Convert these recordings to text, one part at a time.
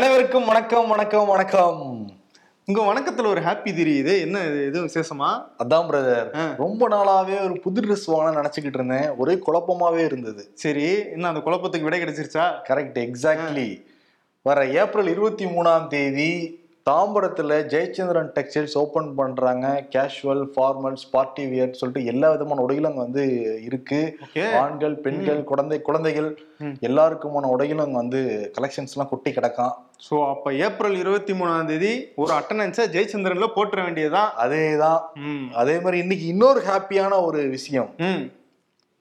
அனைவருக்கும் வணக்கம் வணக்கம் வணக்கம். உங்க வணக்கத்துல ஒரு ஹாப்பி தெரியுது. என்ன இது? எதுவும் விசேஷமா? அதான் பிரதர். ரொம்ப நாளாவே ஒரு புது ட்ரெஸ் வாங்கணும்னு நினைச்சுக்கிட்டு இருந்தேன். ஒரே குழப்பமாவே இருந்தது. சரி. என்ன அந்த குழப்பத்துக்கு விடை கிடைச்சிருச்சா? கரெக்ட் எக்ஸாக்ட்லி வர ஏப்ரல் இருபத்தி மூணாம் தேதி தாம்பரத்துல ஜெயச்சந்திரன் டெக்ஸ்டைல்ஸ் ஓபன் பண்றாங்க. கேஷுவல் ஃபார்மல்ஸ் பார்ட்டி வியர் சொல்லிட்டு எல்லா விதமான உடைகளும் அங்க வந்து இருக்கு. ஓகே. ஆண்கள் பெண்கள் குழந்தை குழந்தைகள். எல்லாருக்குமான உடைகளும் அங்க வந்து கலெக்ஷன்ஸ் எல்லாம் கொட்டி கிடக்காம் சோ அப்ப ஏப்ரல் இருபத்தி மூணாம் தேதி ஒரு அட்டண்டன்ஸை ஜெயச்சந்திரன்ல போட்டுற வேண்டியதுதான். அதேதான். ம். அதே மாதிரி இன்னைக்கு இன்னொரு ஹாப்பியான ஒரு விஷயம்.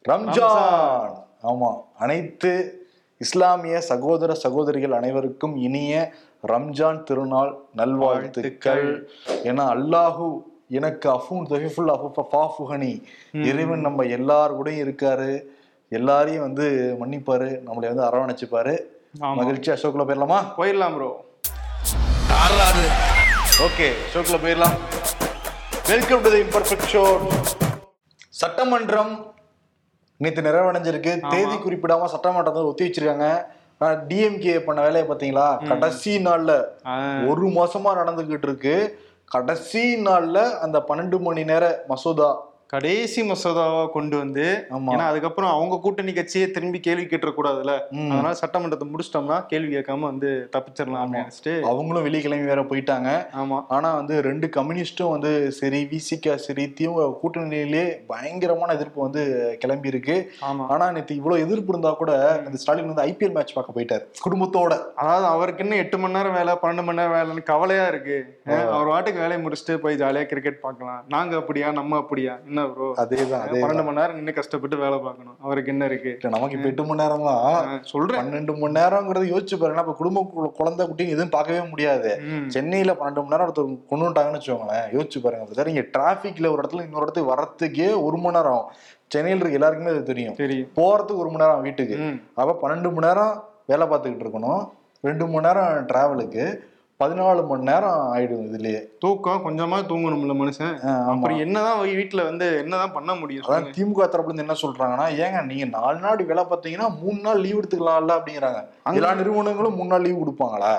ரம்ஜான். ஆமா. அனைத்து இஸ்லாமிய சகோதர சகோதரிகள் அனைவருக்கும் இனிய ரம்ஜான் திருநாள் நல்வாழ்த்துக்கள். ஏன்னா அல்லாஹு எனக்கு அஃபூன் தொகைஃபுல் அஃபுஹனி இறைவன் நம்ம எல்லார் கூடயும் இருக்காரு. எல்லாரையும் வந்து மன்னிப்பாரு. நம்மளை வந்து அரவணைச்சுப்பாரு. மகிழ்ச்சி அசோக்ல போயிடலாமா? போயிடலாம் ப்ரோ ஓகே ஷோக்குள்ள போயிடலாம். Welcome to the imperfect show சட்டமன்றம் நேற்று நிறைவடைஞ்சிருக்கு. தேதி குறிப்பிடாம சட்டமன்றத்தை ஒத்தி வச்சிருக்காங்க. டிஎம்கே பண்ண வேலையை பாத்தீங்களா கடைசி நாள்ல ஒரு மாசமா நடந்துகிட்டு இருக்கு. கடைசி நாள்ல அந்த பன்னெண்டு மணி நேர மசோதா கடைசி மசோதாவா கொண்டு வந்து ஆமா. ஏன்னா அதுக்கப்புறம் அவங்க கூட்டணி கட்சியே திரும்பி கேள்வி கேட்டுற கூடாதுல்ல ம். அதனால சட்டமன்றத்தை முடிச்சிட்டோம்னா கேள்வி கேட்காம வந்து தப்பிச்சிடலாம் அப்படின்னு நினைச்சிட்டு. அவங்களும் வெள்ளிக்கிழமை வேற போயிட்டாங்க. ஆமா. ஆனா வந்து ரெண்டு கம்யூனிஸ்டும் வந்து சரி விசிகா சரி திமுக கூட்டணியிலே பயங்கரமான எதிர்ப்பு வந்து கிளம்பி இருக்கு ஆனா நேத்து இவ்வளவு எதிர்ப்பு இருந்தா கூட இந்த ஸ்டாலின் வந்து ஐபிஎல் மேட்ச் பார்க்க போயிட்டாரு குடும்பத்தோட. அதாவது அவருக்கு என்ன எட்டு மணி நேரம் வேலை பன்னெண்டு மணி நேரம் வேலைன்னு கவலையா இருக்கு. அவர் வாட்டுக்கு வேலையை முடிச்சுட்டு போய் ஜாலியா கிரிக்கெட் பார்க்கலாம். நாங்க அப்படியா நம்ம அப்படியா? என்ன ப்ரோ அதேதான் அதே பன்னெண்டு மணி நேரம் நின்று கஷ்டப்பட்டு வேலை பார்க்கணும். அவருக்கு என்ன இருக்கு? நமக்கு இப்ப எட்டு மணி நேரம் தான் சொல்றேன். பன்னெண்டு மணி நேரம்ங்கிறது யோசிச்சு பாருங்க. இப்ப குடும்ப குழந்தை குட்டின்னு எதுவும் பார்க்கவே முடியாது. சென்னையில பன்னெண்டு மணி நேரம் ஒருத்தர் கொண்டு வந்துட்டாங்கன்னு வச்சுக்கோங்களேன். யோசிச்சு பாருங்க. சார் இங்க டிராபிக்ல ஒரு இடத்துல இன்னொரு இடத்துக்கு வர்றதுக்கே ஒரு மணி நேரம். சென்னையில் இருக்க எல்லாருக்குமே அது தெரியும். போறதுக்கு ஒரு மணி நேரம் வீட்டுக்கு. அப்ப பன்னெண்டு மணி நேரம் வேலை பார்த்துக்கிட்டு இருக்கணும். ரெண்டு மணி நேரம் டிராவலுக்கு பதினாலு மணி நேரம் ஆயிடும் இதுலயே. தூக்கம் கொஞ்சமா தூங்கணும்ல மனுஷன். அப்புறம் என்னதான் வீட்டுல வந்து என்னதான் பண்ண முடியும் அதான். திமுக தரப்புல இருந்து என்ன சொல்றாங்கன்னா ஏங்க நீங்க நாலு நாள் வேலை பார்த்தீங்கன்னா மூணு நாள் லீவ் எடுத்துக்கலாம்ல அப்படிங்கிறாங்க. எல்லா நிறுவனங்களும் மூணு நாள் லீவ் கொடுப்பாங்களா?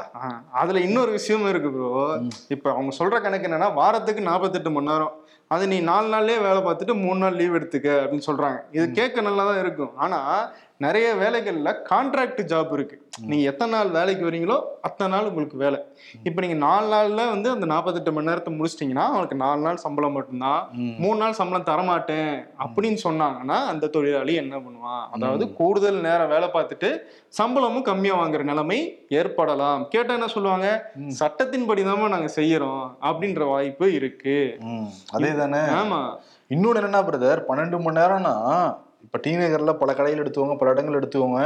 அதுல இன்னொரு விஷயமும் இருக்கு ப்ரோ இப்ப அவங்க சொல்ற கணக்கு என்னன்னா வாரத்துக்கு நாற்பத்தெட்டு மணி நேரம். அது நீ நாலு நாள்லயே வேலை பார்த்துட்டு மூணு நாள் லீவ் எடுத்துக்க அப்படின்னு சொல்றாங்க. இது கேட்க நல்லா தான் இருக்கும். ஆனா நிறைய வேலைகள்ல கான்ட்ராக்ட் ஜாப் இருக்கு. நீங்க எத்தனை நாள் வேலைக்கு வரீங்களோ அத்தனை நாள் உங்களுக்கு வேலை. இப்ப நீங்க நாலு நாள்ல வந்து அந்த நாற்பத்தெட்டு மணி நேரத்தை முடிச்சிட்டீங்கன்னா அவங்களுக்கு நாலு நாள் சம்பளம் மட்டும்தான். மூணு நாள் சம்பளம் தரமாட்டேன் அப்படின்னு சொன்னாங்கன்னா அந்த தொழிலாளி என்ன பண்ணுவான்? அதாவது கூடுதல் நேரம் வேலை பார்த்துட்டு சம்பளமும் கம்மியா வாங்குற நிலைமை ஏற்படலாம். கேட்டா என்ன சொல்லுவாங்க? சட்டத்தின்படி நாங்க செய்யறோம் அப்படின்ற வாய்ப்பு இருக்கு. ம், அதே தானே? ஆமா. இன்னொன்னு என்னன்னா பிரதர் பன்னெண்டு மணி நேரம்னா இப்ப டி நகர்ல பல கடைகள் எடுத்துக்கோங்க பல இடங்கள் எடுத்துக்கோங்க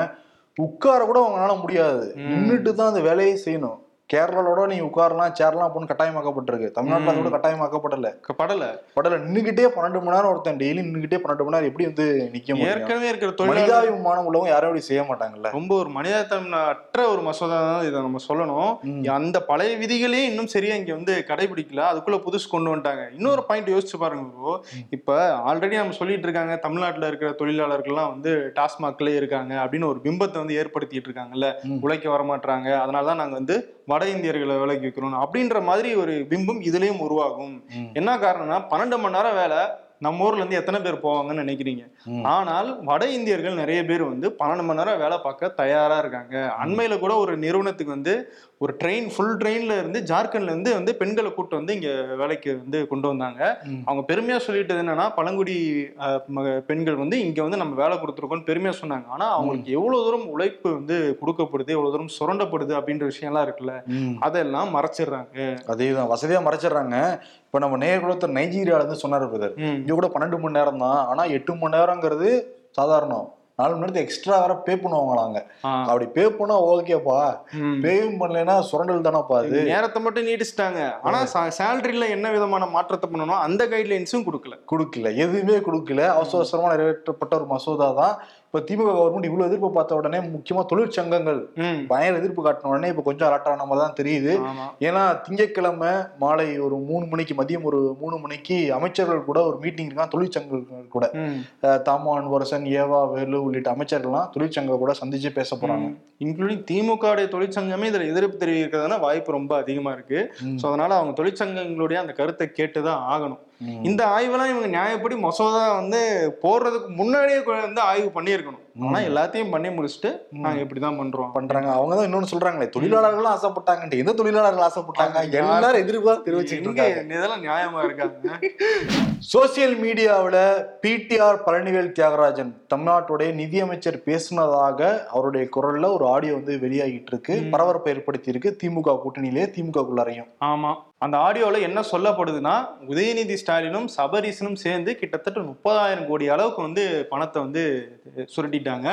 உட்கார கூட அவங்களால முடியாது. நின்றுட்டு தான் அந்த வேலையை செய்யணும். கேரளாவோட நீ உட்காரலாம் சேரலாம் அப்படின்னு கட்டாயமாக்கப்பட்டிருக்கு. தமிழ்நாட்டுல கூட கட்டாயமாக்கப்படல. படல. படல. நின்னுகிட்டே பன்னெண்டு மணி நேரம் ஒருத்தன் டெய்லி நின்னுகிட்டே பன்னெண்டு மணி நேரம் எப்படி வந்து நிக்க ஏற்கனவே இருக்கிற மனிதாபிமானம் உள்ளவங்க யாரும் அப்படி செய்ய மாட்டாங்கல்ல. ரொம்ப ஒரு மனிதத்தன்மற்ற ஒரு மசோதா தான் இதை நம்ம சொல்லணும். அந்த பழைய விதிகளே இன்னும் சரியா இங்க வந்து கடைபிடிக்கல. அதுக்குள்ள புதுசு கொண்டு வந்துட்டாங்க. இன்னொரு பாயிண்ட் யோசிச்சு பாருங்க bro. இப்ப ஆல்ரெடி நம்ம சொல்லிட்டு இருக்காங்க தமிழ்நாட்டுல இருக்கிற தொழிலாளர்கள்லாம் வந்து டாஸ்மாக்லயே இருக்காங்க அப்படின்னு ஒரு பிம்பத்தை வந்து ஏற்படுத்திட்டு இருக்காங்கல்ல. உழைக்க வரமாட்டாங்க அதனாலதான் நாங்க வந்து வட இந்தியர்களை வேலைக்கு வைக்கிறோம் அப்படின்ற மாதிரி ஒரு பிம்பம் இதுலயும் உருவாகும். என்ன காரணம்னா பன்னெண்டு மணி நேரம் வேலை நம்ம ஊர்ல இருந்து எத்தனை பேர் போவாங்கன்னு நினைக்கிறீங்க. ஆனால் வட இந்தியர்கள் நிறைய பேர் வந்து பன்னெண்டு மணி நேரம் வேலை பார்க்க தயாரா இருக்காங்க. அண்மையில கூட ஒரு நிறுவனத்துக்கு வந்து ஒரு ட்ரெயின் ஃபுல் ட்ரெயின்ல இருந்து ஜார்க்கண்ட்ல இருந்து வந்து பெண்களை கூட்டு வந்து இங்க வேலைக்கு வந்து கொண்டு வந்தாங்க. அவங்க பெருமையா சொல்லிட்டது என்னன்னா பழங்குடி பெண்கள் வந்து இங்க வந்து நம்ம வேலை கொடுத்துருக்கோம்னு பெருமையா சொன்னாங்க. ஆனா அவங்களுக்கு எவ்வளவு தூரம் உழைப்பு வந்து கொடுக்கப்படுது எவ்வளவு தூரம் சுரண்டப்படுது அப்படின்ற விஷயம்லாம் இருக்குல்ல ம். அதெல்லாம் மறைச்சிடுறாங்க. அதேதான் வசதியா மறைச்சிடுறாங்க. இப்ப நம்ம நேர்குலத்தர் நைஜீரியால இருந்து சொன்னாரு பிரதர். இங்க கூட பன்னெண்டு மணி நேரம் தான். ஆனா எட்டு மணி நேரங்கிறது சாதாரணம். நாலு மணி நேரத்துக்கு எக்ஸ்ட்ரா வேற பே பண்ணுவாங்களாங்க. அப்படி பே பண்ணா ஓகேப்பா. ம். பேவும் பண்ணலைன்னா சுரண்டல் தானப்பா அது. நேரத்தை மட்டும் நீடிச்சிட்டாங்க ஆனா சேலரியில என்ன விதமான மாற்றத்தை பண்ணணும் அந்த கைட்லைன்ஸும் கொடுக்கல. கொடுக்கல. எதுவுமே கொடுக்கல. அவசர அவசரமா நிறைவேற்றப்பட்ட ஒரு மசோதா தான். இப்ப திமுக கவர்மெண்ட் இவ்வளவு எதிர்ப்பு பார்த்த உடனே முக்கியமா தொழிற்சங்கங்கள் பயங்கர எதிர்ப்பு காட்டின உடனே இப்ப கொஞ்சம் அலர்ட் ஆன மாதிரி தான் தெரியுது. ஏன்னா திங்கட்கிழமை மாலை ஒரு மூணு மணிக்கு மதியம் ஒரு மூணு மணிக்கு அமைச்சர்கள் கூட ஒரு மீட்டிங் இருக்கான் தொழிற்சங்கங்கள் கூட. ம். அஹ் தாமோ அன்பரசன் ஏவா வேலு உள்ளிட்ட அமைச்சர்கள்லாம் தொழிற்சங்க கூட சந்திச்சு பேச போறாங்க. இன்க்ளூடிங் திமுக தொழிற்சங்கமே இதுல எதிர்ப்பு தெரிவிக்கிறதுனா வாய்ப்பு ரொம்ப அதிகமா இருக்கு. சோ அதனால அவங்க தொழிற்சங்கங்களுடைய அந்த கருத்தை கேட்டுதான் ஆகணும். ம். இந்த ஆய்வெல்லாம் இவங்க நியாயப்படி மசோதா வந்து போடுறதுக்கு முன்னாடியே வந்து ஆய்வு பண்ணியிருக்கணும். ஆனா எல்லாத்தையும் பண்ணி முடிச்சுட்டு நாங்க இப்படிதான் பண்றோம். பண்றாங்க. அவங்க தான் இன்னொன்னு சொல்றாங்களே தொழிலாளர்களும் ஆசைப்பட்டாங்கன்ட்டு. எந்த தொழிலாளர்கள் ஆசைப்பட்டாங்க? எல்லாரும் தான் எங்க இருக்காங்க. இதெல்லாம் நியாயமா இருக்காங்க சோசியல் மீடியாவுல பிடிஆர் பழனிவேல் தியாகராஜன் தமிழ்நாட்டுடைய நிதியமைச்சர் பேசுனதாக அவருடைய குரல்ல ஒரு ஆடியோ வந்து வெளியாகிட்டு இருக்கு. பரபரப்பை ஏற்படுத்தி இருக்கு. திமுக கூட்டணியிலே திமுகக்குள்ளாரையும். ஆமா. அந்த ஆடியோல என்ன சொல்லப்படுதுன்னா உதயநிதி ஸ்டாலினும் சபரீசனும் சேர்ந்து கிட்டத்தட்ட முப்பதாயிரம் கோடி அளவுக்கு வந்து பணத்தை வந்து சுருட்டிட்டாங்க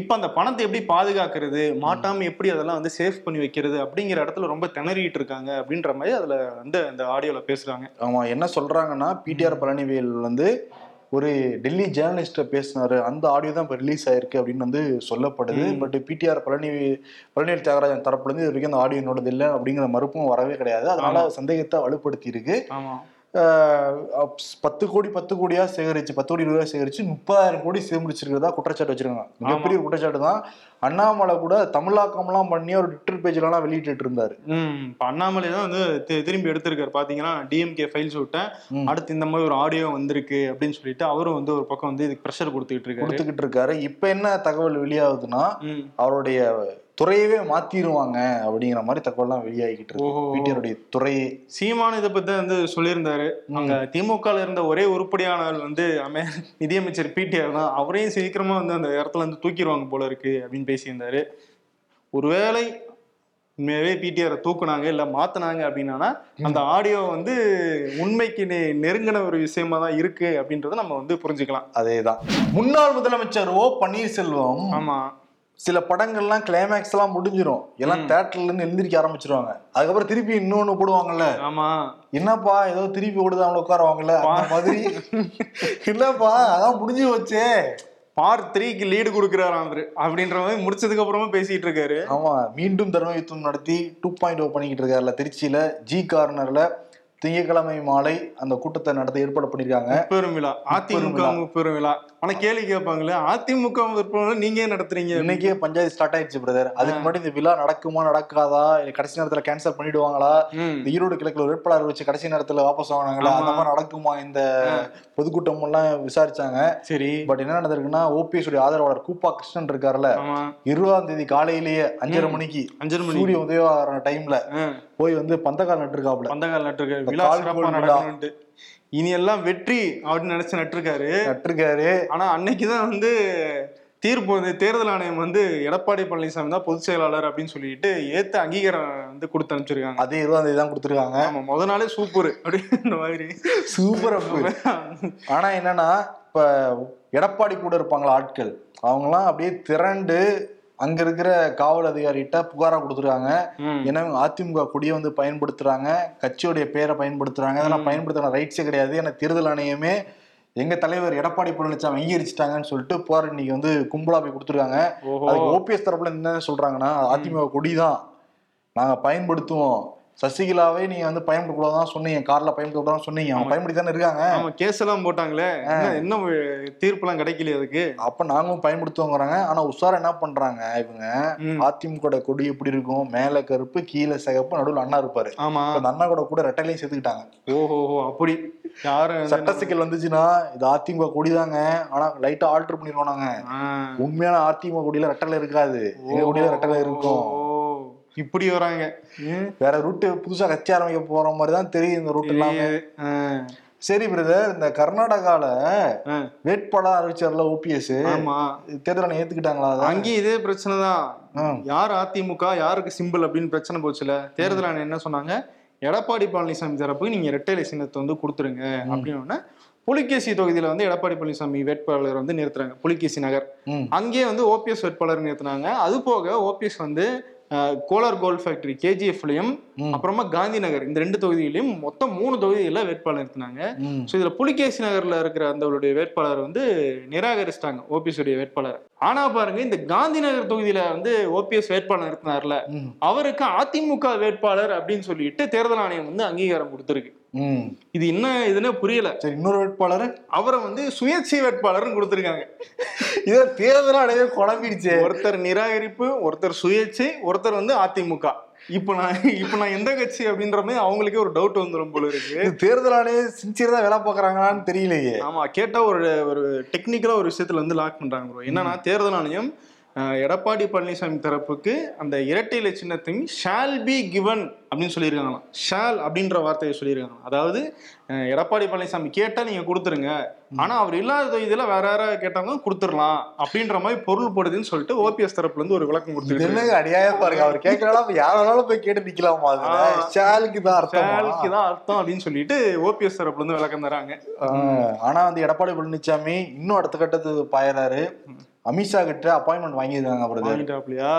இப்ப அந்த பணத்தை எப்படி பாதுகாக்கிறது மாட்டாம எப்படி அதெல்லாம் வந்து சேஃப் பண்ணி வைக்கிறது அப்படிங்கிற இடத்துல ரொம்ப திணறிட்டு இருக்காங்க அப்படின்ற மாதிரி அதுல வந்து அந்த ஆடியோல பேசுறாங்க. ஆமா என்ன சொல்றாங்கன்னா பிடிஆர் பழனிவேல் வந்து ஒரு டெல்லி ஜேர்னலிஸ்ட பேசினாரு. அந்த ஆடியோ தான் இப்போ ரிலீஸ் ஆயிருக்கு அப்படின்னு வந்து சொல்லப்படுது. பட் பிடிஆர் பழனி பழனிவேல் தியாகராஜன் தரப்புல இருந்து இது வரைக்கும் அந்த ஆடியோ என்னோடது இல்லை அப்படிங்கிற மறுப்பும் வரவே கிடையாது. அதனால சந்தேகத்தை வலுப்படுத்தி இருக்கு பத்து கோடி பத்து கோடியா சேகரிச்சு பத்து கோடி ரூபாய் சேகரிச்சு முப்பதாயிரம் கோடி சேமிச்சிருக்கிறதா குற்றச்சாட்டு வச்சிருக்காங்க. மிகப்பெரிய குற்றச்சாட்டு தான். அண்ணாமலை கூட தமிழாக்கம்லாம் பண்ணி ஒரு ட்விட்டர் பேஜ்லாம் வெளியிட்டு இருந்தாரு இப்ப அண்ணாமலை தான் வந்து திரும்பி எடுத்திருக்காரு. பாத்தீங்கன்னா டிஎம்கே ஃபைல்ஸ் விட்டேன். அடுத்து இந்த மாதிரி ஒரு ஆடியோ வந்திருக்கு அப்படின்னு சொல்லிட்டு அவரும் வந்து ஒரு பக்கம் வந்து இதுக்கு ப்ரெஷர் கொடுத்துக்கிட்டு இருக்காரு. கொடுத்துக்கிட்டு இருக்காரு. இப்ப என்ன தகவல் வெளியாகுதுன்னா. அவருடைய துறையவே மாத்திருவாங்க அப்படிங்கிற மாதிரி தகவல்லாம் வெளியாகிட்டு இருக்கு. பிடிஆருடைய துறையே சீமான் இதை பத்தி வந்து சொல்லியிருந்தாரு. அங்க திமுக இருந்த ஒரே உருப்படியானவர் வந்து அமே நிதியமைச்சர் பிடிஆர் தான். அவரையும் சீக்கிரமா வந்து அந்த இடத்துல இருந்து தூக்கிடுவாங்க போல இருக்கு அப்படின்னு பேசியிருந்தாரு. ஒருவேளை உண்மையாவே பிடிஆரை தூக்குனாங்க இல்ல மாத்துனாங்க அப்படின்னா அந்த ஆடியோ வந்து உண்மைக்கு நெ- நெருங்கின ஒரு விஷயமா தான் இருக்கு அப்படின்றத நம்ம வந்து புரிஞ்சுக்கலாம். அதேதான். முன்னாள் முதலமைச்சர் ஓ பன்னீர்செல்வம் ஆமா. சில படங்கள்லாம் கிளைமேக்ஸ் எல்லாம் முடிஞ்சிரும். எல்லாம் தேட்டர்ல இருந்து எழுந்திரிக்க ஆரம்பிச்சிருவாங்க. அதுக்கப்புறம் திருப்பி இன்னொன்னு போடுவாங்கல்ல? ஆமா. என்னப்பா ஏதோ திருப்பி ஓடுது அவங்க உட்காருவாங்கல்ல? அந்த மாதிரி. இல்லப்பா அதான் முடிஞ்சு வச்சே பார்ட் த்ரீக்கு லீடு கொடுக்குறாராம் அவரு. அப்படின்ற மாதிரி முடிச்சதுக்கு அப்புறமா பேசிட்டு இருக்காரு. ஆமா மீண்டும் தர்ம யுத்தம் நடத்தி டூ பாயிண்ட் ஓ பண்ணிக்கிட்டு இருக்காருல திருச்சியில ஜி கார்னர்ல திங்கட்கிழமை மாலை அந்த கூட்டத்தை நடத்த ஏற்பாடு பண்ணிருக்காங்க. முப்பெரும் விழா. அதிமுக முப்பெரும் விழா. ஆனா கேள்வி கேட்பாங்களே அதிமுக விழா நீங்க ஏன் நடத்துறீங்க? இன்னைக்கே பஞ்சாயத்து ஸ்டார்ட் ஆயிடுச்சு பிரதர் அதுக்கு முன்னாடி இந்த விழா நடக்குமா நடக்காதா? கடைசி நேரத்துல கேன்சல் பண்ணிடுவாங்களா. இந்த ஈரோடு கிழக்குல வேட்பாளர் வச்சு கடைசி நேரத்துல வாபஸ் வாங்கினாங்களா? அந்த மாதிரி நடக்குமா? இந்த பொதுக்கூட்டம் எல்லாம் விசாரிச்சாங்க. சரி. பட் என்ன நடந்திருக்குன்னா ஓபிஎஸ் உடைய ஆதரவாளர் கூப்பா கிருஷ்ணன் இருக்காருல்ல. இருபதாம் தேதி காலையிலேயே அஞ்சரை மணிக்கு அஞ்சரை மணி சூரிய உதயம் டைம்ல போய் வந்து பந்தக்கால் நட்டுருக்காப்ல பந்தகால் நட்டிருக்காரு இனி எல்லாம் வெற்றி அப்படின்னு நினைச்சு நட்டிருக்காரு. நட்டிருக்காரு. ஆனா அன்னைக்குதான் வந்து தீர்ப்பு வந்து தேர்தல் ஆணையம் வந்து எடப்பாடி பழனிசாமி தான் பொதுச் செயலாளர் அப்படின்னு சொல்லிட்டு ஏத்த அங்கீகாரம் வந்து கொடுத்து அனுப்பிச்சிருக்காங்க. அதே இருபதாம் தேதி தான் கொடுத்துருக்காங்க. ஆமா முத நாளே சூப்பர் அப்படின்ற மாதிரி. சூப்பர் ஆனா என்னன்னா இப்ப எடப்பாடி கூட இருப்பாங்களா ஆட்கள்? அவங்கலாம் அப்படியே திரண்டு அங்க இருக்கிற காவல் அதிகாரிகிட்ட புகாரா கொடுத்துருக்காங்க. ஏன்னா அதிமுக கொடியை வந்து பயன்படுத்துறாங்க. கட்சியுடைய பேரை பயன்படுத்துறாங்க. அதெல்லாம் பயன்படுத்துற ரைட்ஸே கிடையாது. ஏன்னா தேர்தல் ஆணையமே எங்க தலைவர் எடப்பாடி பழனிசாமி அங்கீகரிச்சிட்டாங்கன்னு சொல்லிட்டு புகார் இன்னைக்கு வந்து கும்பலா போய் கொடுத்துருக்காங்க. அதுக்கு ஓபிஎஸ் தரப்புல என்ன சொல்றாங்கன்னா அதிமுக கொடிதான். நாங்க பயன்படுத்துவோம். சசிகலாவே நீங்க வந்து பயன்படுத்தக்கூடாதான் சொன்னீங்க கார்ல பயன்படுத்தக்கூடாதான் சொன்னீங்க அவங்க பயன்படுத்தி தானே இருக்காங்க. ஆமா கேஸ் எல்லாம் போட்டாங்களே என்ன- இன்னும் தீர்ப்பு எல்லாம் கிடைக்கலையே அதுக்கு? அப்ப நாங்களும் பயன்படுத்துவோங்கிறாங்க ஆனா உஷாரா என்ன பண்றாங்க இவங்க. அதிமுக கொடி எப்படி இருக்கும்? மேல கருப்பு கீழே சிகப்பு நடுவுல அண்ணா இருப்பாரு. ஆமா. அந்த அண்ணா கூட கூட ரெட்டையிலையும் சேர்த்துக்கிட்டாங்க. ஓஹோ அப்படி. யாரு? சட்ட சிக்கல் வந்துச்சுன்னா இது அதிமுக கொடிதாங்க. ஆனா லைட்டா ஆல்டர் பண்ணிருக்கோம் நாங்க. உண்மையான அதிமுக கொடியில ரெட்டலை இருக்காது. எங்க கொடியில ரெட்டலை இருக்கும். இப்படி வராங்க. வேற ரூட்டு புதுசா கட்சி ஆரம்பிக்க போற மாதிரி தான் தெரியும் இந்த ரூட் எல்லாமே. சரி பிரதர் இந்த கர்நாடகால. வேட்பாளர் அறிவிச்சார்ல ஓபிஎஸ் ஆமா. தேர்தல் ஏத்துக்கிட்டாங்களா அங்கேயும் இதே பிரச்சனை தான். யார் அதிமுக யாருக்கு சிம்பிள் அப்படின்னு பிரச்சனை போச்சுல? தேர்தல் ஆணையம் என்ன சொன்னாங்க? எடப்பாடி பழனிசாமி தரப்புக்கு நீங்க இரட்டை சின்னத்தை வந்து கொடுத்துருங்க அப்படின்னு புலிகேசி தொகுதியில வந்து எடப்பாடி பழனிசாமி வேட்பாளர் வந்து நிறுத்துறாங்க புலிகேசி நகர். அங்கேயே வந்து ஓபிஎஸ் வேட்பாளர் நிறுத்தினாங்க. அது போக ஓபிஎஸ் வந்து கோலார் கோல்ட் ஃபேக்டரி கேஜிஎஃப்லையும் அப்புறமா காந்தி நகர். இந்த ரெண்டு தொகுதியிலையும் மொத்தம் மூணு தொகுதியில வேட்பாளர் நிறுத்தினாங்க. ஸோ இதுல புலிகேசி நகர்ல இருக்கிற அந்தவருடைய வேட்பாளர் வந்து நிராகரிச்சிட்டாங்க ஓபிஎஸ் உடைய வேட்பாளர். ஆனா பாருங்க இந்த காந்தி நகர் தொகுதியில வந்து ஓபிஎஸ் வேட்பாளர் நிறுத்தினார்ல. அவருக்கு அதிமுக வேட்பாளர் அப்படின்னு சொல்லிட்டு தேர்தல் ஆணையம் வந்து அங்கீகாரம் கொடுத்திருக்கு. இது என்ன இதுன்னு புரியல. சரி இன்னொரு வேட்பாளர்? அவரை வந்து சுயேட்சை வேட்பாளர்னு கொடுத்திருக்காங்க. இதை தேர்தல் அடைய குழம்பிடுச்சே. ஒருத்தர் நிராகரிப்பு ஒருத்தர் சுயேட்சை ஒருத்தர் வந்து அதிமுக. இப்ப நான் இப்ப நான் எந்த கட்சி அப்படின்ற மாதிரி அவங்களுக்கே ஒரு டவுட் வந்துடும் போல இருக்கு. தேர்தல் ஆணையம் சின்சியரா வேலை பார்க்கறாங்களான்னு தெரியலையே. ஆமா கேட்டா ஒரு ஒரு டெக்னிக்கலா ஒரு விஷயத்துல வந்து லாக் பண்றாங்க ப்ரோ என்னன்னா தேர்தல் ஆணையம் எடப்பாடி பழனிசாமி தரப்புக்கு அந்த இரட்டை இலை சின்னத்தையும் ஷால் பி கிவன் அப்படின்னு சொல்லியிருக்காங்களாம். ஷால் அப்படின்ற வார்த்தையை சொல்லியிருக்காங்க அதாவது எடப்பாடி பழனிசாமி கேட்டா நீங்க கொடுத்துருங்க. ஆனா அவர் இல்லாத தொகுதியில வேற யாராவது கேட்டாங்க கொடுத்துடலாம் அப்படின்ற மாதிரி பொருள் படுதுன்னு சொல்லிட்டு ஓபிஎஸ் தரப்புல இருந்து ஒரு விளக்கம் என்னங்க அடியாய பாருங்க. அவர் கேட்கலாம் யாராலும் போய் கேட்டு ஆ. ஷாலுக்கு தான் அர்த்தம்? ஷாலுக்கு தான் அர்த்தம் அப்படின்னு சொல்லிட்டு ஓபிஎஸ் தரப்புல இருந்து விளக்கம் தராங்க. ஆனா வந்து எடப்பாடி பழனிசாமி இன்னும் அடுத்த கட்டத்துக்கு பாயறாரு. அமித்ஷா கிட்ட அப்பாயின்மெண்ட் வாங்கியிருக்காங்க அவரது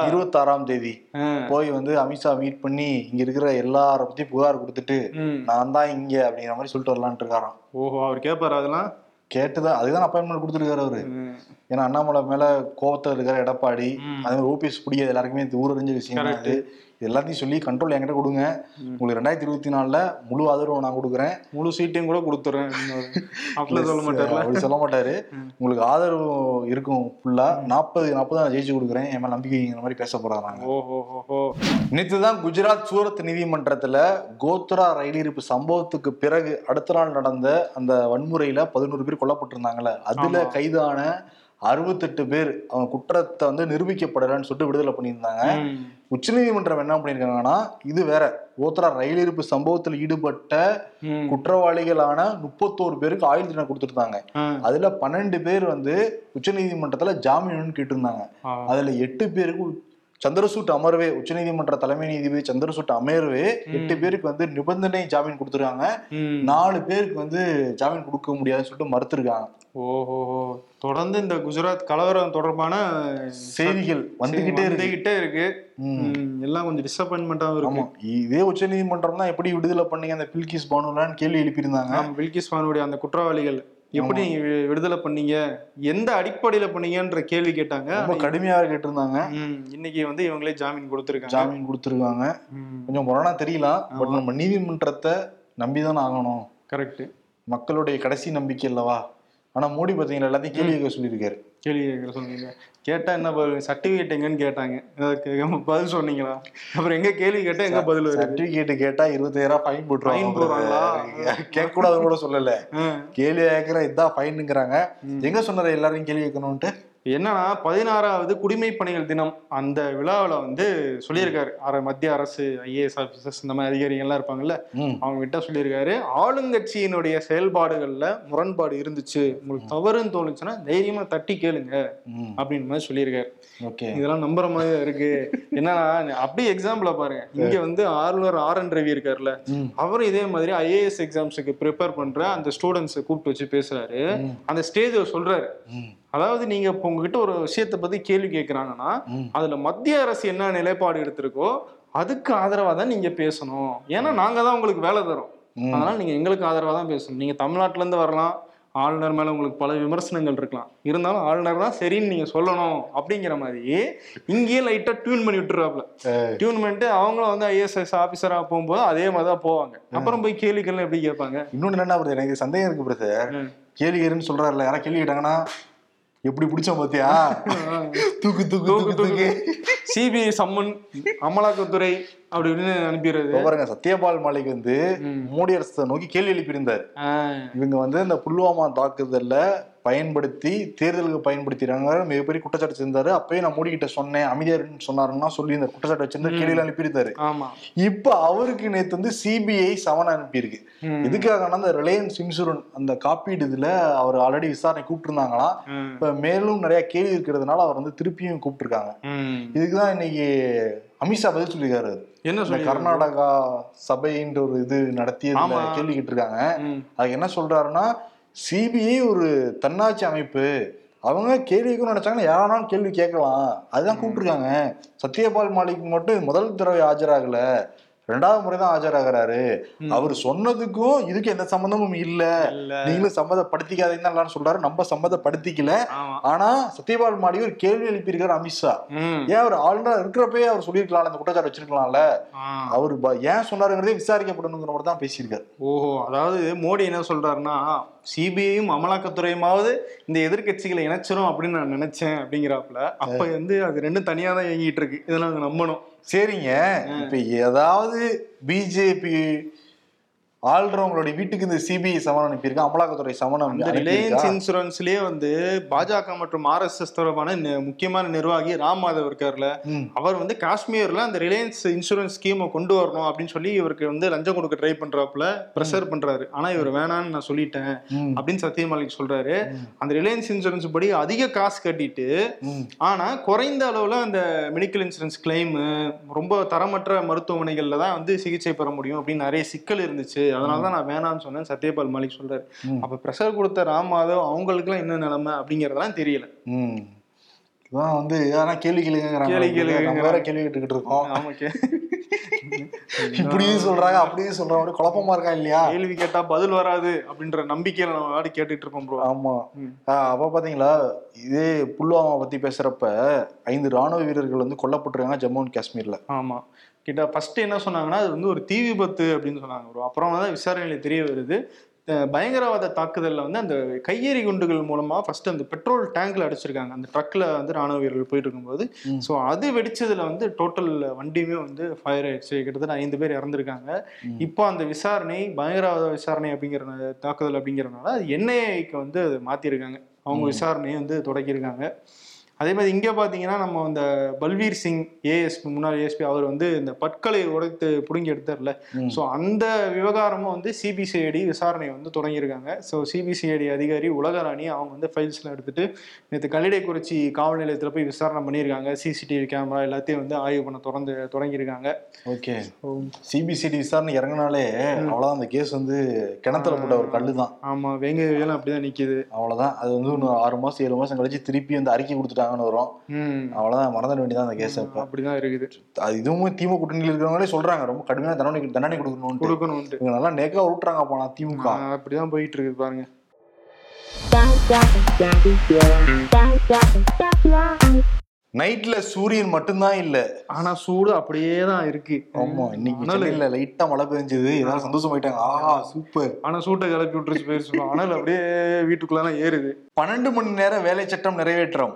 இருபத்தாறாம் தேதி. போய் வந்து அமித்ஷா மீட் பண்ணி இங்க இருக்கிற எல்லார பத்தி புகார் கொடுத்துட்டு. நான் தான் இங்க அப்படிங்கிற மாதிரி சொல்லிட்டு வரலான்ட்டு இருக்காராம் ஓஹோ அவர் கேட்பாரு அதெல்லாம் கேட்டுதான் அதுதான் அப்பாயின்மெண்ட் கொடுத்துருக்காரு அவரு. ஏன்னா அண்ணாமலை மேல கோவத்துல இருக்கிற எடப்பாடி. அதே மாதிரி ஓபிஎஸ் பிடிக்காது எல்லாருக்குமே ஊரறிஞ்ச விஷயம் எல்லாத்தையும் சொல்லி கண்ட்ரோல் என்கிட்ட கொடுங்க. உங்களுக்கு ரெண்டாயிரத்தி இருபத்தி நாலுல முழு ஆதரவு நான் கொடுக்குறேன். முழு சீட்டையும் கூட கொடுத்துறேன். அப்படிலாம் சொல்ல மாட்டார்ல? அப்படி சொல்ல மாட்டாரு. உங்களுக்கு ஆதரவு இருக்கும் ஃபுல்லா நாற்பது நாற்பது நான் ஜெயிச்சு கொடுக்குறேன். என் மேல நம்பிக்கைங்கிற மாதிரி பேச போறாங்க. ஓஹோ நேற்று தான் குஜராத் சூரத் நீதிமன்றத்துல கோத்ரா ரயில் இருப்பு சம்பவத்துக்கு பிறகு அடுத்த நாள் நடந்த அந்த வன்முறையில பதினோரு பேர் கொல்லப்பட்டிருந்தாங்கல்ல. அதுல. கைதான அறுபத்தெட்டு பேர் அவங்க குற்றத்தை வந்து நிரூபிக்கப்படலைன்னு சொல்லிட்டு விடுதலை பண்ணியிருந்தாங்க. உச்சநீதிமன்றம் என்ன பண்ணியிருக்காங்கன்னா இது வேற கோத்ரா ரயில் இருப்பு சம்பவத்தில் ஈடுபட்ட. குற்றவாளிகளான முப்பத்தோரு பேருக்கு ஆயுள் தண்டனை கொடுத்துருந்தாங்க. அதுல பன்னெண்டு பேர் வந்து உச்சநீதிமன்றத்துல ஜாமீன் கேட்டிருந்தாங்க. அதுல எட்டு பேருக்கு சந்திரசூட் அமர்வே உச்சநீதிமன்ற தலைமை நீதிபதி சந்திரசூட் அமர்வே எட்டு பேருக்கு வந்து நிபந்தனை ஜாமீன் கொடுத்துருக்காங்க. நாலு பேருக்கு வந்து ஜாமீன் கொடுக்க முடியாதுன்னு சொல்லிட்டு மறுத்திருக்காங்க. ஓஹோ. தொடர்ந்து இந்த குஜராத் கலவரம் தொடர்பான செய்திகள் வந்துகிட்டே இருக்கு. வந்துகிட்டே இருக்கு. எல்லாம் கொஞ்சம் டிசப்பாயின்மெண்டாவும் இருக்கு. ஆமா. இதே உச்சநீதிமன்றம் தான் எப்படி விடுதலை பண்ணீங்க அந்த பில்கிஸ் பானுலான்னு கேள்வி எழுப்பியிருந்தாங்க. பில்கிஸ் பானுடைய அந்த குற்றவாளிகள் எப்படி விடுதலை பண்ணீங்க? எந்த அடிப்படையில பண்ணீங்கன்ற கேள்வி கேட்டாங்க. ரொம்ப கடுமையாக கேட்டிருந்தாங்க. இன்னைக்கு வந்து இவங்களே ஜாமீன் கொடுத்துருக்காங்க. ஜாமீன் கொடுத்துருக்காங்க. கொஞ்சம் முரணா தெரியலாம் பட் நம்ம நீதிமன்றத்தை நம்பிதான் ஆகணும். கரெக்ட் மக்களுடைய கடைசி நம்பிக்கை அல்லவா? ஆனா மோடி பாத்தீங்கன்னா எல்லாத்தையும் கேள்வி கேட்க சொல்லியிருக்காரு. கேள்வி கேட்குற சொன்னீங்க. கேட்டா என்ன பதில் சர்டிபிகேட் எங்கன்னு கேட்டாங்க. பதில் சொன்னீங்களா? அப்புறம் எங்க கேள்வி கேட்டா எங்க பதில் வருது சர்டிபிகேட் கேட்டா இருபத்தாயிரம் ஃபைன் போட்டுருவாங்க போடுறாங்களா? கேட்க கூடாது கூட சொல்லல. கேள்வி கேட்கிற இதான் ஃபைனுங்கிறாங்க எங்க சொன்னாரு எல்லாரையும் கேள்வி கேட்கணும்ட்டு என்னன்னா பதினாறாவது குடிமை பணிகள் தினம். அந்த விழாவில் வந்து சொல்லியிருக்காரு. அர மத்திய அரசு ஐஏஎஸ் ஆஃபீஸர்ஸ் இந்த மாதிரி அதிகாரிகள் எல்லாம் இருப்பாங்கல்ல அவங்க கிட்ட சொல்லியிருக்காரு. ஆளுங்கட்சியினுடைய செயல்பாடுகள்ல முரண்பாடு இருந்துச்சு. உங்களுக்கு தவறுன்னு தோணுச்சுன்னா தைரியமா தட்டி கேளுங்க அப்படின்னு மாதிரி சொல்லியிருக்காரு. ஓகே. இதெல்லாம் நம்புற மாதிரி தான் இருக்கு. என்னன்னா அப்படியே எக்ஸாம்பிள பாருங்க. இங்க வந்து ஆளுநர் ஆர் என் ரவி இருக்காருல்ல. அவரும் இதே மாதிரி ஐஏஎஸ் எக்ஸாம்ஸுக்கு ப்ரிப்பேர் பண்ற அந்த ஸ்டூடெண்ட்ஸை கூப்பிட்டு வச்சு பேசுறாரு. அந்த ஸ்டேஜ்ல சொல்றாரு. அதாவது நீங்க இப்போ உங்ககிட்ட ஒரு விஷயத்தை பத்தி கேள்வி கேட்கறாங்கன்னா. அதுல மத்திய அரசு என்ன நிலைப்பாடு எடுத்திருக்கோ அதுக்கு ஆதரவா தான் நீங்க பேசணும். ஏன்னா நாங்க தான் உங்களுக்கு வேலை தரோம். அதனால நீங்க எங்களுக்கு ஆதரவா தான் பேசணும். நீங்க தமிழ்நாட்டுல இருந்து வரலாம் ஆளுநர் மேல உங்களுக்கு பல விமர்சனங்கள் இருக்கலாம். இருந்தாலும் ஆளுநர் தான் சரின்னு நீங்க சொல்லணும் அப்படிங்கிற மாதிரி இங்கேயே லைட்டா டியூன் பண்ணி விட்டுறாப்ல டியூன் பண்ணிட்டு அவங்களும் வந்து ஐஎஸ்எஸ் ஆபீசரா போகும்போது அதே மாதிரி தான் போவாங்க. அப்புறம் போய் கேள்விகள் எப்படி கேட்பாங்க? இன்னொன்னு என்னன்னா பிரதர் எனக்கு சந்தேகம் இருக்கு பிரதர். கேள்வி சொல்றாருல யாரா கேள்வி கேட்டாங்கன்னா எப்படி பிடிச்சோம் பாத்தியா? தூக்கு தூக்கு தூக்கு தூக்கு சிபிஐ சம்மன் அமலாக்கத்துறை அப்படி இப்படின்னு அனுப்பிடுறது. பாருங்க சத்யபால் மாலிக் வந்து. மோடி அரசை நோக்கி கேள்வி எழுப்பியிருந்தார். இவங்க வந்து இந்த புல்வாமா தாக்குதல்ல பயன்படுத்தி தேர்தலுக்கு பயன்படுத்திடுறாங்க மிகப்பெரிய குற்றச்சாட்டு செஞ்சாரு அப்பயே நான் மோடி கிட்ட சொன்னேன் அமைதியாருன்னு சொன்னாருன்னா சொல்லி இந்த குற்றச்சாட்டு வச்சிருந்த கேள்வியில அனுப்பியிருந்தாரு இப்ப அவருக்கு நேத்து வந்து சிபிஐ சவன் அனுப்பியிருக்கு. ம். எதுக்காகனா அந்த ரிலையன்ஸ் இன்சூரன்ஸ் அந்த காப்பீடு இதுல அவர் ஆல்ரெடி விசாரணை கூப்பிட்டுருந்தாங்களாம் ம். இப்ப மேலும் நிறைய கேள்வி இருக்கிறதுனால அவர் வந்து திருப்பியும் கூப்பிட்டுருக்காங்க. இதுக்குதான் இன்னைக்கு அமித்ஷா பதில் சொல்லியிருக்காரு. என்ன சொல்லி கர்நாடகா சபைன்ற ஒரு இது நடத்தி. கேள்வி கேட்டிருக்காங்க. ம். அதுக்கு என்ன சொல்றாருன்னா சிபிஐ ஒரு தன்னாட்சி அமைப்பு. அவங்க கேள்வி கேட்கணும்னு நினைச்சாங்கன்னா யாரானாலும் கேள்வி கேட்கலாம். அதுதான் கூப்பிட்டுருக்காங்க. சத்யபால் மாலிக் மட்டும் முதல் தடவை ஆஜராகல. ரெண்டாவது முறை தான் ஆஜராகிறாரு. அவர் சொன்னதுக்கும் இதுக்கு எந்த சம்பந்தமும் இல்ல. நீங்களும் சம்மதப்படுத்திக்காதீங்கன்னு எல்லாரும் சொல்றாரு. நம்ம சம்மதப்படுத்திக்கல. ஆனா சத்யபால் மாடி ஒரு கேள்வி எழுப்பியிருக்காரு அமித்ஷா ஏன் அவர் ஆளுநர் இருக்கிறப்பவே அவர் சொல்லியிருக்கலாம் அந்த குற்றச்சாட்டு வச்சிருக்கலாம்ல. அவர் ஏன் சொன்னாருங்கிறதே விசாரிக்கப்படணுங்கிற மாதிரி தான் பேசியிருக்காரு. ஓஹோ அதாவது மோடி என்ன சொல்றாருன்னா சிபிஐயும் அமலாக்கத்துறையுமாவது இந்த எதிர்க்கட்சிகளை இணைச்சிரும் அப்படின்னு நான் நினைச்சேன் அப்படிங்கிறாப்புல. அப்ப வந்து அது ரெண்டும் தனியா தான் இயங்கிட்டு இருக்கு. இதை நாங்க நம்பணும். சரிங்க. இப்ப ஏதாவது பிஜேபி ஆள்றவங்களுடைய வீட்டுக்கு இந்த சிபிஐ சமன் அனுப்பியிருக்கா. அமலாக்கத்துறை சமன் இந்த அனுப்பியிருக்கா. ரிலையன்ஸ் இன்சூரன்ஸ்லயே வந்து பாஜக மற்றும் ஆர்எஸ்எஸ் தொடர்பான நி- முக்கியமான நிர்வாகி ராம் மாதவ் இருக்கார்ல. அவர் வந்து காஷ்மீர்ல அந்த ரிலையன்ஸ் இன்சூரன்ஸ் ஸ்கீமை கொண்டு வரணும் அப்படின்னு சொல்லி இவருக்கு வந்து லஞ்சம் கொடுக்க ட்ரை பண்றாப்புல ப்ரெஷர் பண்றாரு. ஆனா இவர் வேணான்னு நான் சொல்லிட்டேன். அப்படின்னு சத்யமாலிக் சொல்றாரு. அந்த ரிலையன்ஸ் இன்சூரன்ஸ் படி அதிக காசு கட்டிட்டு. ஆனா குறைந்த அளவுல அந்த மெடிக்கல் இன்சூரன்ஸ் கிளைம் ரொம்ப தரமற்ற மருத்துவமனைகள்ல தான் வந்து சிகிச்சை பெற முடியும் அப்படின்னு நிறைய சிக்கல் இருந்துச்சு அதனால தான் நான் வேணாம்னு சொன்னேன். சத்யபால் மாலிக் சொல்றாரு. அப்ப ப்ரெஷர் கொடுத்த ராம் மாதவ் அவங்களுக்குலாம் என்ன நிலைமை அப்படிங்கறதெல்லாம் தெரியல. இதான் வந்து ஆனா கேள்வி கேள்வி கேளுங்கறாங்க. நம்ம வேற கேள்வி கேட்டுக்கிட்டு இருக்கோம். ஆமா கே- இப்படியும் சொல்றாங்க அப்படியும் சொல்றாங்க. அப்படியே குழப்பமா இருக்கா இல்லையா? கேள்வி கேட்டா பதில் வராது அப்படின்ற நம்பிக்கையில நம்ம வாடி கேட்டுட்டு இருக்கோம் ப்ரோ ஆமா. அப்ப பாத்தீங்களா இதே புல்வாமா பத்தி பேசுறப்ப ஐந்து ராணுவ வீரர்கள் வந்து கொல்லப்பட்டிருக்காங்க ஜம்மு அண்ட் காஷ்மீர்ல. ஆமா. கிட்ட ஃபர்ஸ்ட் என்ன சொன்னாங்கன்னா அது வந்து ஒரு தீ விபத்து அப்படின்னு சொன்னாங்க ப்ரோ அப்புறம் தான் விசாரணையில தெரிய வருது. பயங்கரவாத தாக்குதல்ல வந்து அந்த கையெறி குண்டுகள் மூலமா ஃபர்ஸ்ட் அந்த பெட்ரோல் டேங்க்ல அடிச்சிருக்காங்க. அந்த ட்ரக்ல வந்து ராணுவ வீரர்கள் போயிட்டு இருக்கும்போது. ஸோ அது வெடிச்சதுல வந்து டோட்டல் வண்டியுமே வந்து ஃபயர் ஆயிடுச்சு. கிட்டத்தட்ட ஐந்து பேர் இறந்துருக்காங்க. இப்போ அந்த விசாரணை பயங்கரவாத விசாரணை அப்படிங்கிற தாக்குதல் அப்படிங்கறதுனால அது என்ஐஏக்கு வந்து அது மாத்திருக்காங்க. அவங்க விசாரணையை வந்து தொடக்கியிருக்காங்க. அதே மாதிரி இங்கே பார்த்தீங்கன்னா நம்ம அந்த பல்வீர் சிங் ஏஎஸ்பி முன்னாள் ஏஎஸ்பி அவர் வந்து இந்த பற்களை உடைத்து பிடுங்கி எடுத்தார்ல. ஸோ அந்த விவகாரமும் வந்து சிபிசிஐடி விசாரணை வந்து தொடங்கியிருக்காங்க. ஸோ சிபிசிஐடி அதிகாரி உலகராணி அவங்க வந்து ஃபைல்ஸ்லாம் எடுத்துட்டு நேற்று கல்லிடைக்குறிச்சி காவல் நிலையத்தில் போய் விசாரணை பண்ணியிருக்காங்க. சிசிடிவி கேமரா எல்லாத்தையும் வந்து ஆய்வு பண்ண தொடர்ந்து தொடங்கியிருக்காங்க. ஓகே. சிபிசிடி விசாரணை இறங்கினாலே அவ்வளவுதான். அந்த கேஸ் வந்து கிணத்துல போட்ட ஒரு கல்லு தான் ஆமாம் வேங்கையெல்லாம் அப்படிதான் நிற்கிது அவ்வளவுதான். அது வந்து இன்னும் ஆறு மாசம் ஏழு மாசம் கழிச்சு திருப்பி வந்து அறிக்கை கொடுத்துட்டாங்கன்னு வரும் அவ்வளவுதான் மறந்துட வேண்டியதான் அந்த கேஸ் அப்ப. அப்படிதான் இருக்குது. அது இதுவும் திமுக கூட்டணியில் இருக்கிறவங்களே சொல்றாங்க ரொம்ப கடுமையான தண்டனை தண்டனை கொடுக்கணும்னு கொடுக்கணும்ட்டு இவங்க நல்லா நேக்கா விட்டுறாங்க போனா திமுக. அப்படிதான் போயிட்டு இருக்குது பாருங்க. நைட்ல சூரியன் மட்டும்தான் இல்ல. ஆனா சூடு அப்படியே தான் இருக்கு. ஆமா இன்னைக்கு சென்னையில லைட்டா மழை பெஞ்சது. எல்லாரும் சந்தோஷமாயிட்டாங்க. ஆஹா சூப்பர் ஆனா சூட்டை கிளப்பி விட்டுருச்சு போயிருச்சு ஆனால் அப்படியே வீட்டுக்குள்ளலாம் ஏறுது. பன்னெண்டு மணி நேரம் வேலை சட்டம் நிறைவேற்றம்.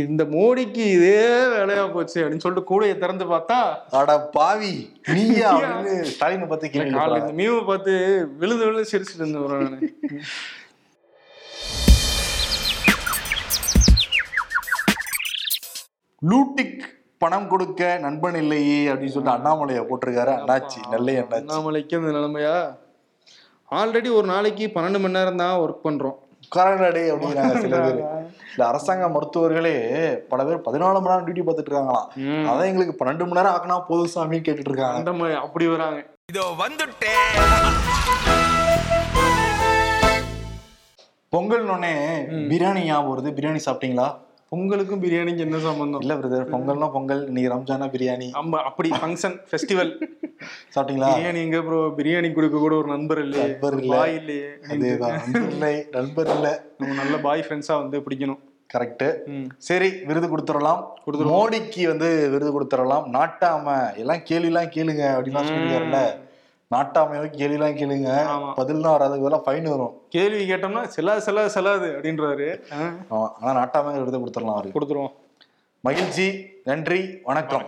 இந்த மோடிக்கு இதே வேலையா போச்சு அப்படின்னு சொல்லிட்டு கூடையை திறந்து பார்த்தா அட பாவி நீயா ஸ்டாலினை கேட்கறாங்க. இந்த மீமை பார்த்து விழுது விழுது சிரிச்சிட்டு இருந்தேன் நானு லூட்டிக் பணம் கொடுக்க நண்பன் இல்லையே அப்படின்னு சொல்லிட்டு அண்ணாமலையை போட்டிருக்காரு. அண்ணாச்சி நெல்லை அண்ணாச்சி. அண்ணாமலைக்கு அந்த நிலைமையா? ஆல்ரெடி ஒரு நாளைக்கு பன்னெண்டு மணி நேரம் தான் ஒர்க் பண்றோம். உட்காரடே அப்படிங்கிறாங்க சில பேர். இல்ல அரசாங்க மருத்துவர்களே பல பேர் பதினாலு மணி நேரம் டியூட்டி பார்த்துட்டு இருக்காங்களாம். அதான் எங்களுக்கு பன்னெண்டு மணி நேரம் ஆக்கினா போதும் சாமின்னு கேட்டுட்டு இருக்காங்க அந்த மாதிரி அப்படி வராங்க. இதோ வந்துட்டேன் பொங்கல்னோடனே பிரியாணி ஞாபகம் வருது. பிரியாணி சாப்பிட்டீங்களா? பொங்கலுக்கும் பிரியாணிக்கு என்ன சம்பந்தம்? இல்ல பிரதர் பொங்கல்னா பொங்கல் இன்னைக்கு ரம்ஜானா பிரியாணி. ஆமா அப்படி ஃபங்க்ஷன் ஃபெஸ்டிவல் சாப்பிட்டீங்களா? பிரியாணி எங்க ப்ரோ பிரியாணி கொடுக்க கூட ஒரு நண்பர் இல்லையே. நண்பர் இல்ல. பாய் இல்லையே. அதேதான். நண்பர் இல்லை நண்பர் இல்ல. நம்ம நல்ல பாய் ஃப்ரெண்ட்ஸா வந்து பிடிக்கணும். கரெக்ட். சரி விருது கொடுத்துடலாம். மோடிக்கு வந்து விருது கொடுத்துடலாம். நாட்டாம எல்லாம் கேள்வி எல்லாம் கேளுங்க அப்படின்லாம் சொல்லிருக்காருல்ல நாட்டாமையாவே கேள்வி எல்லாம் கேளுங்க. பதில் தான் வராது இதெல்லாம் ஃபைன் வரும். கேள்வி கேட்டோம்னா செல்லாது செல்லாது செல்லாது அப்படின்றாரு. ஆ, ஆமா. ஆனா நாட்டாமை விருது கொடுத்துடலாம் அவருக்கு. கொடுத்துருவோம். மகிழ்ச்சி நன்றி வணக்கம்.